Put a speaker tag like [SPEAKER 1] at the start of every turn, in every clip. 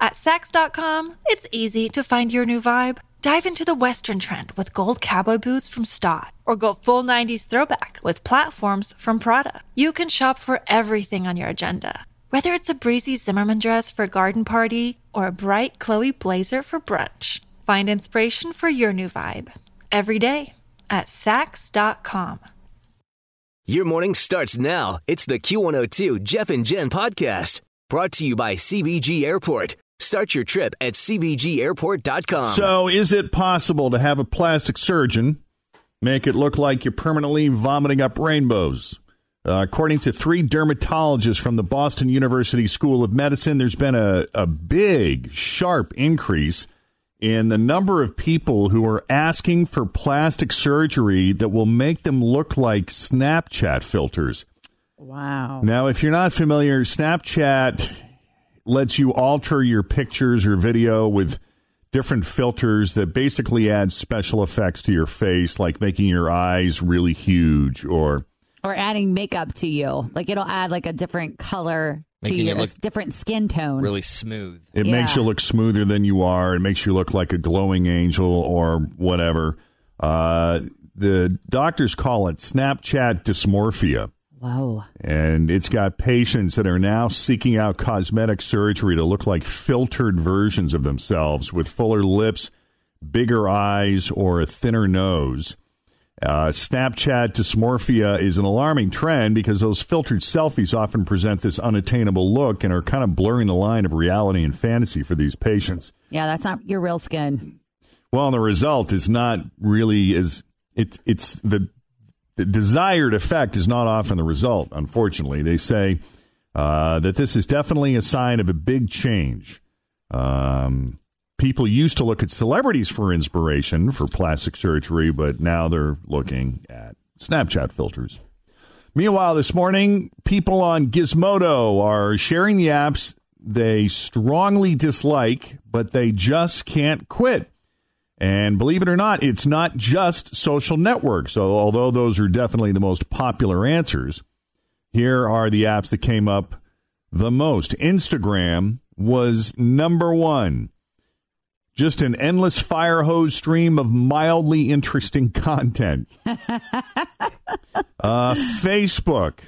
[SPEAKER 1] At Saks.com, it's easy to find your new vibe. Dive into the Western trend with gold cowboy boots from Staud, or go full 90s throwback with platforms from Prada. You can shop for everything on your agenda, whether it's a breezy Zimmermann dress for a garden party or a bright Chloe blazer for brunch. Find inspiration for your new vibe every day at Saks.com.
[SPEAKER 2] Your morning starts now. It's the Q102 Jeff and Jen podcast brought to you by CVG Airport. Start your trip at CVGAirport.com.
[SPEAKER 3] So, is it possible to have a plastic surgeon make it look like you're permanently vomiting up rainbows? Uh, according to three dermatologists from the Boston University School of Medicine, there's been a, a big, sharp increase in the number of people who are asking for plastic surgery that will make them look like Snapchat filters.
[SPEAKER 4] Wow.
[SPEAKER 3] Now, if you're not familiar, Snapchat lets you alter your pictures or video with different filters that basically add special effects to your face, like making your eyes really huge or
[SPEAKER 4] Or adding makeup to you. Like it'll add like a different color to
[SPEAKER 5] Making
[SPEAKER 4] you, a
[SPEAKER 5] look
[SPEAKER 4] different skin tone.
[SPEAKER 5] really smooth.
[SPEAKER 3] it makes you look smoother than you are. It makes you look like a glowing angel or whatever. Uh, the doctors call it Snapchat dysmorphia.
[SPEAKER 4] Whoa.
[SPEAKER 3] And it's got patients that are now seeking out cosmetic surgery to look like filtered versions of themselves with fuller lips, bigger eyes, or a thinner nose. Uh, Snapchat dysmorphia is an alarming trend because those filtered selfies often present this unattainable look and are kind of blurring the line of reality and fantasy for these patients.
[SPEAKER 4] Yeah, that's not your real skin.
[SPEAKER 3] Well, the result is not really as it, it's the the desired effect is not often the result. Unfortunately, they say uh, that this is definitely a sign of a big change. Um, people used to look at celebrities for inspiration for plastic surgery, but now they're looking at Snapchat filters. Meanwhile, this morning, people on Gizmodo are sharing the apps they strongly dislike, but they just can't quit. And believe it or not, it's not just social networks. So, although those are definitely the most popular answers, here are the apps that came up the most. Instagram was number one. Just an endless fire hose stream of mildly interesting content. uh, Facebook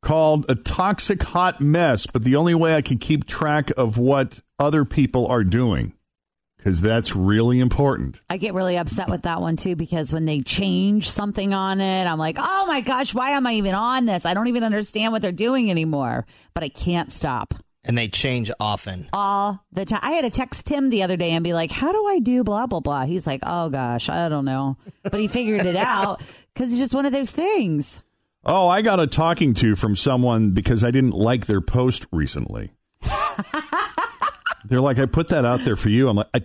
[SPEAKER 3] called a toxic hot mess, but the only way I can keep track of what other people are doing because that's really important.
[SPEAKER 4] I get really upset with that one too because when they change something on it, I'm like, oh my gosh, why am I even on this? I don't even understand what they're doing anymore, but I can't stop.
[SPEAKER 5] And they change often.
[SPEAKER 4] All the time. I had to text him the other day and be like, how do I do blah, blah, blah? He's like, oh gosh, I don't know. But he figured it out because it's just one of those things.
[SPEAKER 3] Oh, I got a talking to from someone because I didn't like their post recently. They're like, I put that out there for you. I'm like, I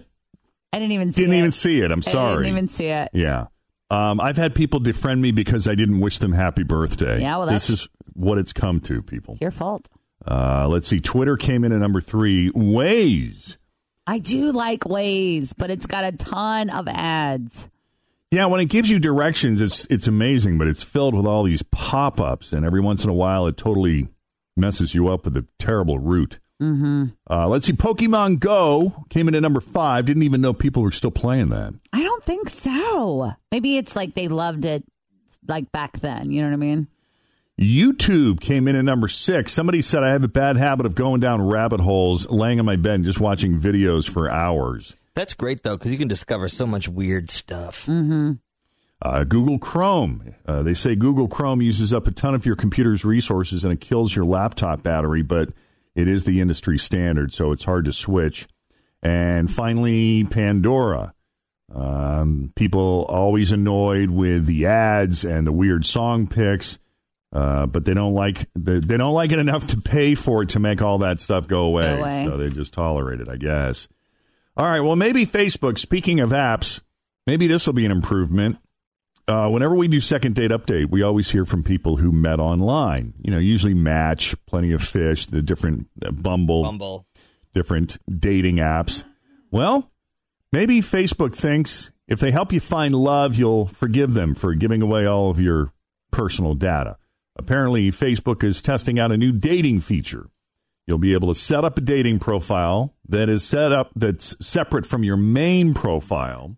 [SPEAKER 4] I didn't even see
[SPEAKER 3] didn't
[SPEAKER 4] it.
[SPEAKER 3] even see it. I'm sorry.
[SPEAKER 4] I didn't even see it.
[SPEAKER 3] Yeah. Um, I've had people defriend me because I didn't wish them happy birthday.
[SPEAKER 4] Yeah, well,
[SPEAKER 3] this is what it's come to, people.
[SPEAKER 4] Your fault.
[SPEAKER 3] Uh, let's see. Twitter came in at number three. Waze.
[SPEAKER 4] I do like Waze, but it's got a ton of ads.
[SPEAKER 3] Yeah, when it gives you directions, it's it's amazing, but it's filled with all these pop ups, and every once in a while, it totally messes you up with a terrible route.
[SPEAKER 4] Mm-hmm.
[SPEAKER 3] Uh, let's see. Pokemon Go came in at number five. Didn't even know people were still playing that.
[SPEAKER 4] I don't think so. Maybe it's like they loved it like back then. You know what I mean?
[SPEAKER 3] YouTube came in at number six. Somebody said I have a bad habit of going down rabbit holes, laying on my bed, and just watching videos for hours.
[SPEAKER 5] That's great though, because you can discover so much weird stuff.
[SPEAKER 4] Mm-hmm.
[SPEAKER 3] Uh, Google Chrome. Uh, they say Google Chrome uses up a ton of your computer's resources and it kills your laptop battery, but it is the industry standard, so it's hard to switch. And finally, Pandora. Um, people always annoyed with the ads and the weird song picks. Uh, but they don't like they, they don't like it enough to pay for it to make all that stuff go away.
[SPEAKER 4] Go away.
[SPEAKER 3] So they just tolerate it, I guess. All right. Well, maybe Facebook. Speaking of apps, maybe this will be an improvement. Uh, whenever we do second date update, we always hear from people who met online. You know, usually Match, Plenty of Fish, the different uh, Bumble,
[SPEAKER 5] Bumble.
[SPEAKER 3] different dating apps. Well, maybe Facebook thinks if they help you find love, you'll forgive them for giving away all of your personal data. Apparently, Facebook is testing out a new dating feature. You'll be able to set up a dating profile that is set up that's separate from your main profile.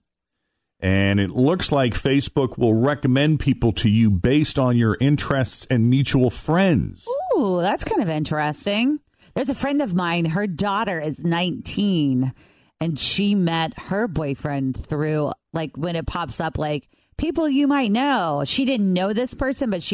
[SPEAKER 3] And it looks like Facebook will recommend people to you based on your interests and mutual friends.
[SPEAKER 4] Ooh, that's kind of interesting. There's a friend of mine, her daughter is 19, and she met her boyfriend through, like, when it pops up, like, people you might know. She didn't know this person, but she.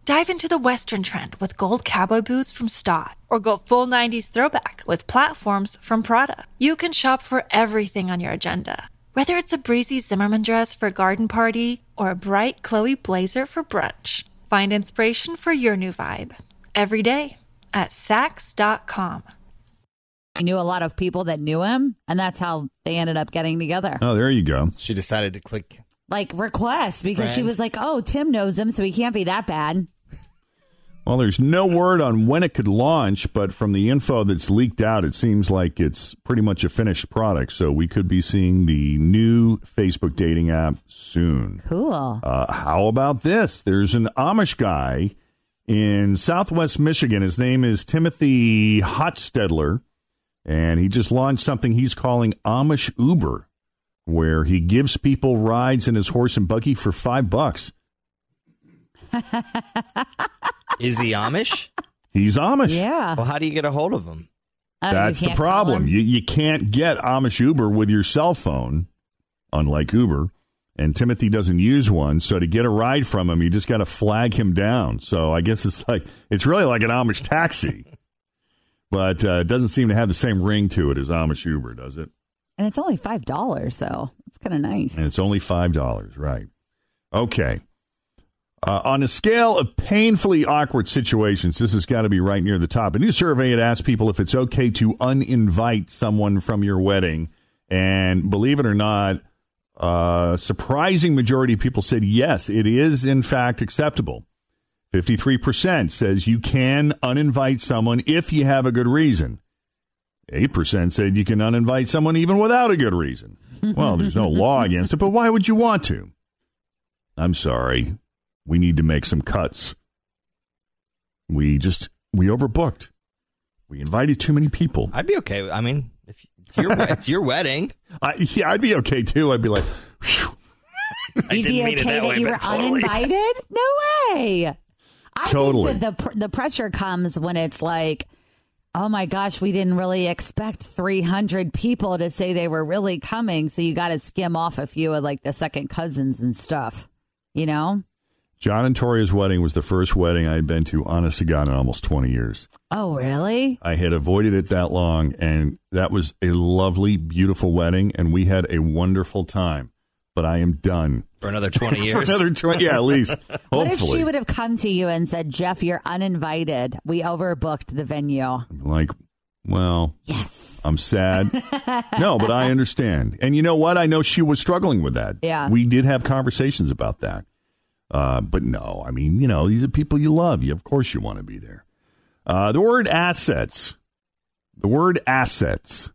[SPEAKER 1] Dive into the Western trend with gold cowboy boots from Staud, or go full 90s throwback with platforms from Prada. You can shop for everything on your agenda, whether it's a breezy Zimmermann dress for a garden party or a bright Chloe blazer for brunch. Find inspiration for your new vibe every day at Saks.com.
[SPEAKER 4] I knew a lot of people that knew him, and that's how they ended up getting together.
[SPEAKER 3] Oh, there you go.
[SPEAKER 5] She decided to click.
[SPEAKER 4] Like request because she was like, "Oh, Tim knows him, so he can't be that bad."
[SPEAKER 3] Well, there's no word on when it could launch, but from the info that's leaked out, it seems like it's pretty much a finished product. So we could be seeing the new Facebook dating app soon.
[SPEAKER 4] Cool.
[SPEAKER 3] Uh, how about this? There's an Amish guy in Southwest Michigan. His name is Timothy Hochstetler, and he just launched something he's calling Amish Uber, where he gives people rides in his horse and buggy for five bucks.
[SPEAKER 5] Is he Amish?
[SPEAKER 3] He's Amish.
[SPEAKER 4] yeah.
[SPEAKER 5] well, how do you get a hold of him?
[SPEAKER 4] I don't know, you
[SPEAKER 3] That's the problem. You you can't get Amish Uber with your cell phone, unlike Uber. And Timothy doesn't use one, so to get a ride from him, you just got to flag him down. So I guess it's like it's really like an Amish taxi, but uh, it doesn't seem to have the same ring to it as Amish Uber, does it?
[SPEAKER 4] And it's only five dollars, though. It's kind of nice.
[SPEAKER 3] And it's only five dollars, right? Okay. Uh, on a scale of painfully awkward situations, this has got to be right near the top. A new survey had asked people if it's okay to uninvite someone from your wedding, and believe it or not, a surprising majority of people said yes, it is in fact acceptable. Fifty-three percent says you can uninvite someone if you have a good reason. Eight percent said you can uninvite someone even without a good reason. Well, there's no law against it, but why would you want to? I'm sorry. We need to make some cuts. We just we overbooked. We invited too many people.
[SPEAKER 5] I'd be okay. I mean, if it's your it's your wedding.
[SPEAKER 3] I, yeah, I'd be okay too. I'd be like, "Phew."
[SPEAKER 5] I
[SPEAKER 4] You'd
[SPEAKER 5] didn't
[SPEAKER 4] be
[SPEAKER 5] mean it
[SPEAKER 4] okay
[SPEAKER 5] that
[SPEAKER 4] that,
[SPEAKER 5] way,
[SPEAKER 4] you were
[SPEAKER 5] totally.
[SPEAKER 4] uninvited? No way. I
[SPEAKER 3] Totally.
[SPEAKER 4] think that the pr- the pressure comes when it's like, oh my gosh, we didn't really expect 300 people to say they were really coming, so you got to skim off a few of like the second cousins and stuff. You know?
[SPEAKER 3] John and Toria's wedding was the first wedding I had been to, honest to God, in almost 20 years.
[SPEAKER 4] Oh, really?
[SPEAKER 3] I had avoided it that long, and that was a lovely, beautiful wedding, and we had a wonderful time. But I am done.
[SPEAKER 5] For another twenty
[SPEAKER 3] For
[SPEAKER 5] years.
[SPEAKER 3] another 20, yeah, at least.
[SPEAKER 4] What if she would have come to you and said, Jeff, you're uninvited. We overbooked the venue.
[SPEAKER 3] like, well,
[SPEAKER 4] Yes.
[SPEAKER 3] I'm sad. no, but I understand. And you know what? I know she was struggling with that.
[SPEAKER 4] Yeah.
[SPEAKER 3] We did have conversations about that. Uh, but no, I mean, you know, these are people you love. You, of course, you want to be there. Uh, the word assets. The word assets.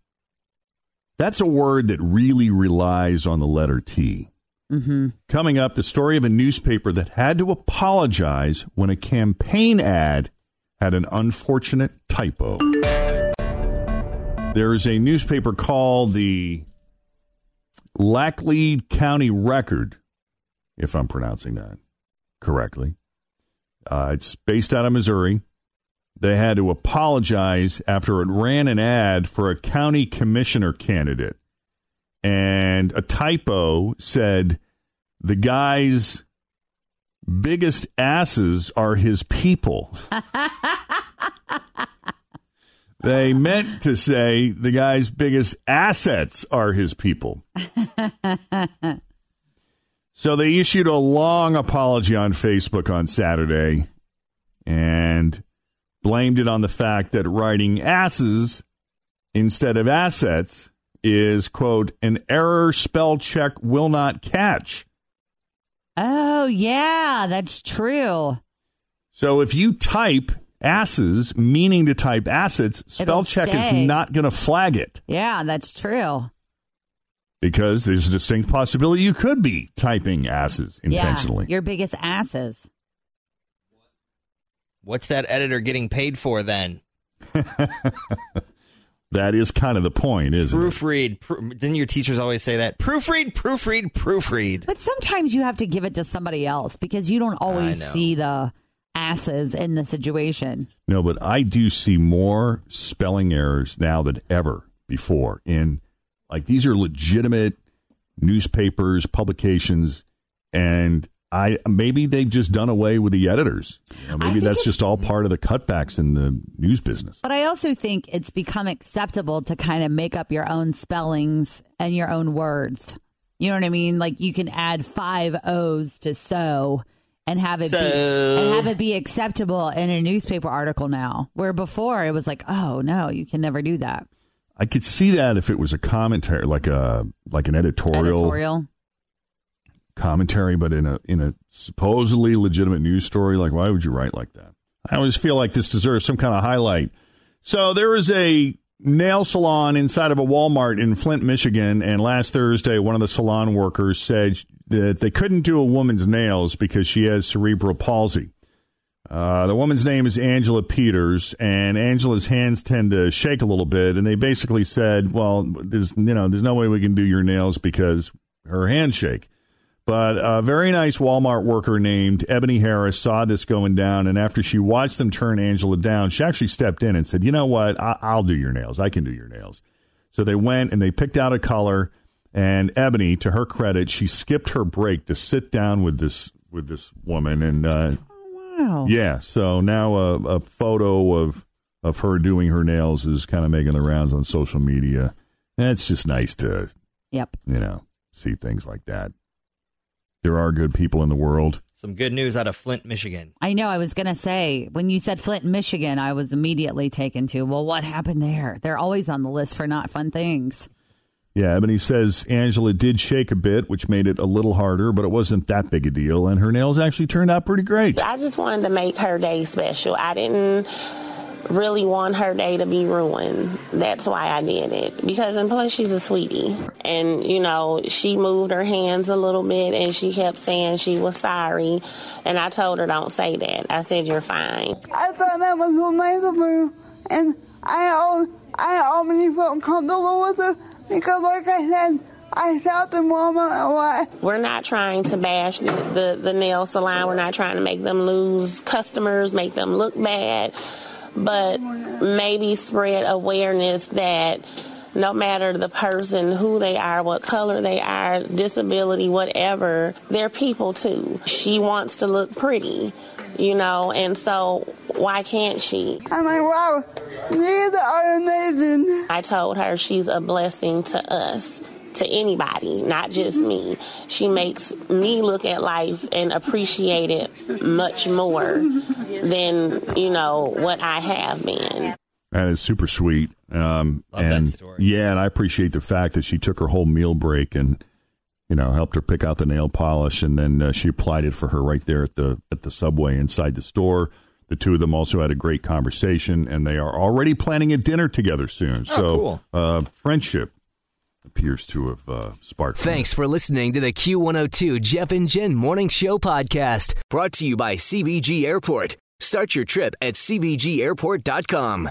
[SPEAKER 3] That's a word that really relies on the letter T.
[SPEAKER 4] Mm-hmm.
[SPEAKER 3] Coming up, the story of a newspaper that had to apologize when a campaign ad had an unfortunate typo. There is a newspaper called the Laclede County Record, if I'm pronouncing that correctly. Uh, it's based out of Missouri. They had to apologize after it ran an ad for a county commissioner candidate. And a typo said the guy's biggest asses are his people. they meant to say the guy's biggest assets are his people. so they issued a long apology on Facebook on Saturday and blamed it on the fact that writing asses instead of assets is, quote, an error spell check will not catch.
[SPEAKER 4] Oh, yeah, that's true.
[SPEAKER 3] So if you type asses, meaning to type assets, spell
[SPEAKER 4] It'll
[SPEAKER 3] check
[SPEAKER 4] stay.
[SPEAKER 3] is not going to flag it
[SPEAKER 4] Yeah, that's true.
[SPEAKER 3] because there's a distinct possibility you could be typing asses intentionally.
[SPEAKER 4] Yeah, your biggest asses.
[SPEAKER 5] What's that editor getting paid for then?
[SPEAKER 3] that is kind of the point, isn't it?
[SPEAKER 5] Proofread. Pro- didn't your teachers always say that? Proofread, proofread, proofread.
[SPEAKER 4] But sometimes you have to give it to somebody else because you don't always see the asses in the situation.
[SPEAKER 3] No, but I do see more spelling errors now than ever before. In like these are legitimate newspapers, publications, and I maybe they've just done away with the editors. You know, maybe that's just all part of the cutbacks in the news business.
[SPEAKER 4] But I also think it's become acceptable to kind of make up your own spellings and your own words. You know what I mean? Like you can add five O's to so and have it be and have it be acceptable in a newspaper article now. Where before it was like, oh no, you can never do that.
[SPEAKER 3] I could see that if it was a commentary, like a like an editorial,
[SPEAKER 4] Editorial.
[SPEAKER 3] Commentary, but in a in a supposedly legitimate news story. Like, why would you write like that? I always feel like this deserves some kind of highlight. So there is a nail salon inside of a Walmart in Flint, Michigan, and last Thursday, one of the salon workers said that they couldn't do a woman's nails because she has cerebral palsy. Uh, the woman's name is Angela Peters, and Angela's hands tend to shake a little bit. And they basically said, "Well, there's you know, there's no way we can do your nails because her hands shake." But a very nice Walmart worker named Ebony Harris saw this going down, and after she watched them turn Angela down, she actually stepped in and said, "You know what? I- I'll do your nails. I can do your nails." So they went and they picked out a color, and Ebony, to her credit, she skipped her break to sit down with this with this woman, and uh,
[SPEAKER 4] Wow.
[SPEAKER 3] yeah, so now a, a photo of of her doing her nails is kind of making the rounds on social media. And it's just nice to
[SPEAKER 4] Yep.
[SPEAKER 3] you know see things like that. There are good people in the world.
[SPEAKER 5] Some good news out of Flint, Michigan.
[SPEAKER 4] I know. I was going to say, when you said Flint, Michigan, I was immediately taken to, well, what happened there? They're always on the list for not fun things.
[SPEAKER 3] Yeah, Ebony says Angela did shake a bit, which made it a little harder, but it wasn't that big a deal, and her nails actually turned out pretty great.
[SPEAKER 6] I just wanted to make her day special. I didn't really want her day to be ruined. That's why I did it. Because, and plus, she's a sweetie. And, you know, she moved her hands a little bit and she kept saying she was sorry. And I told her, don't say that. I said, you're fine.
[SPEAKER 7] I thought that was so nice of her, and I I already felt comfortable with her because, like I said, I felt the Mama a lot.
[SPEAKER 6] We're not trying to bash the, the, the nail salon. We're not trying to make them lose customers, make them look bad, but maybe spread awareness that no matter the person, who they are, what color they are, disability, whatever, they're people too. She wants to look pretty, you know, and so why can't she?
[SPEAKER 7] I'm like, wow, these are amazing.
[SPEAKER 6] I told her she's a blessing to us, to anybody, not just me. She makes me look at life and appreciate it much more than, you know, what I have been.
[SPEAKER 3] That is super sweet. Um,
[SPEAKER 5] Love that
[SPEAKER 3] and
[SPEAKER 5] story.
[SPEAKER 3] yeah, and I appreciate the fact that she took her whole meal break and you know helped her pick out the nail polish, and then uh, she applied it for her right there at the at the subway inside the store. The two of them also had a great conversation, and they are already planning a dinner together soon. so,
[SPEAKER 5] cool.
[SPEAKER 3] uh, friendship appears to have uh, sparked.
[SPEAKER 2] Thanks for listening to the Q102 Jeff and Jen Morning Show podcast, brought to you by CVG Airport. Start your trip at CVGAirport.com.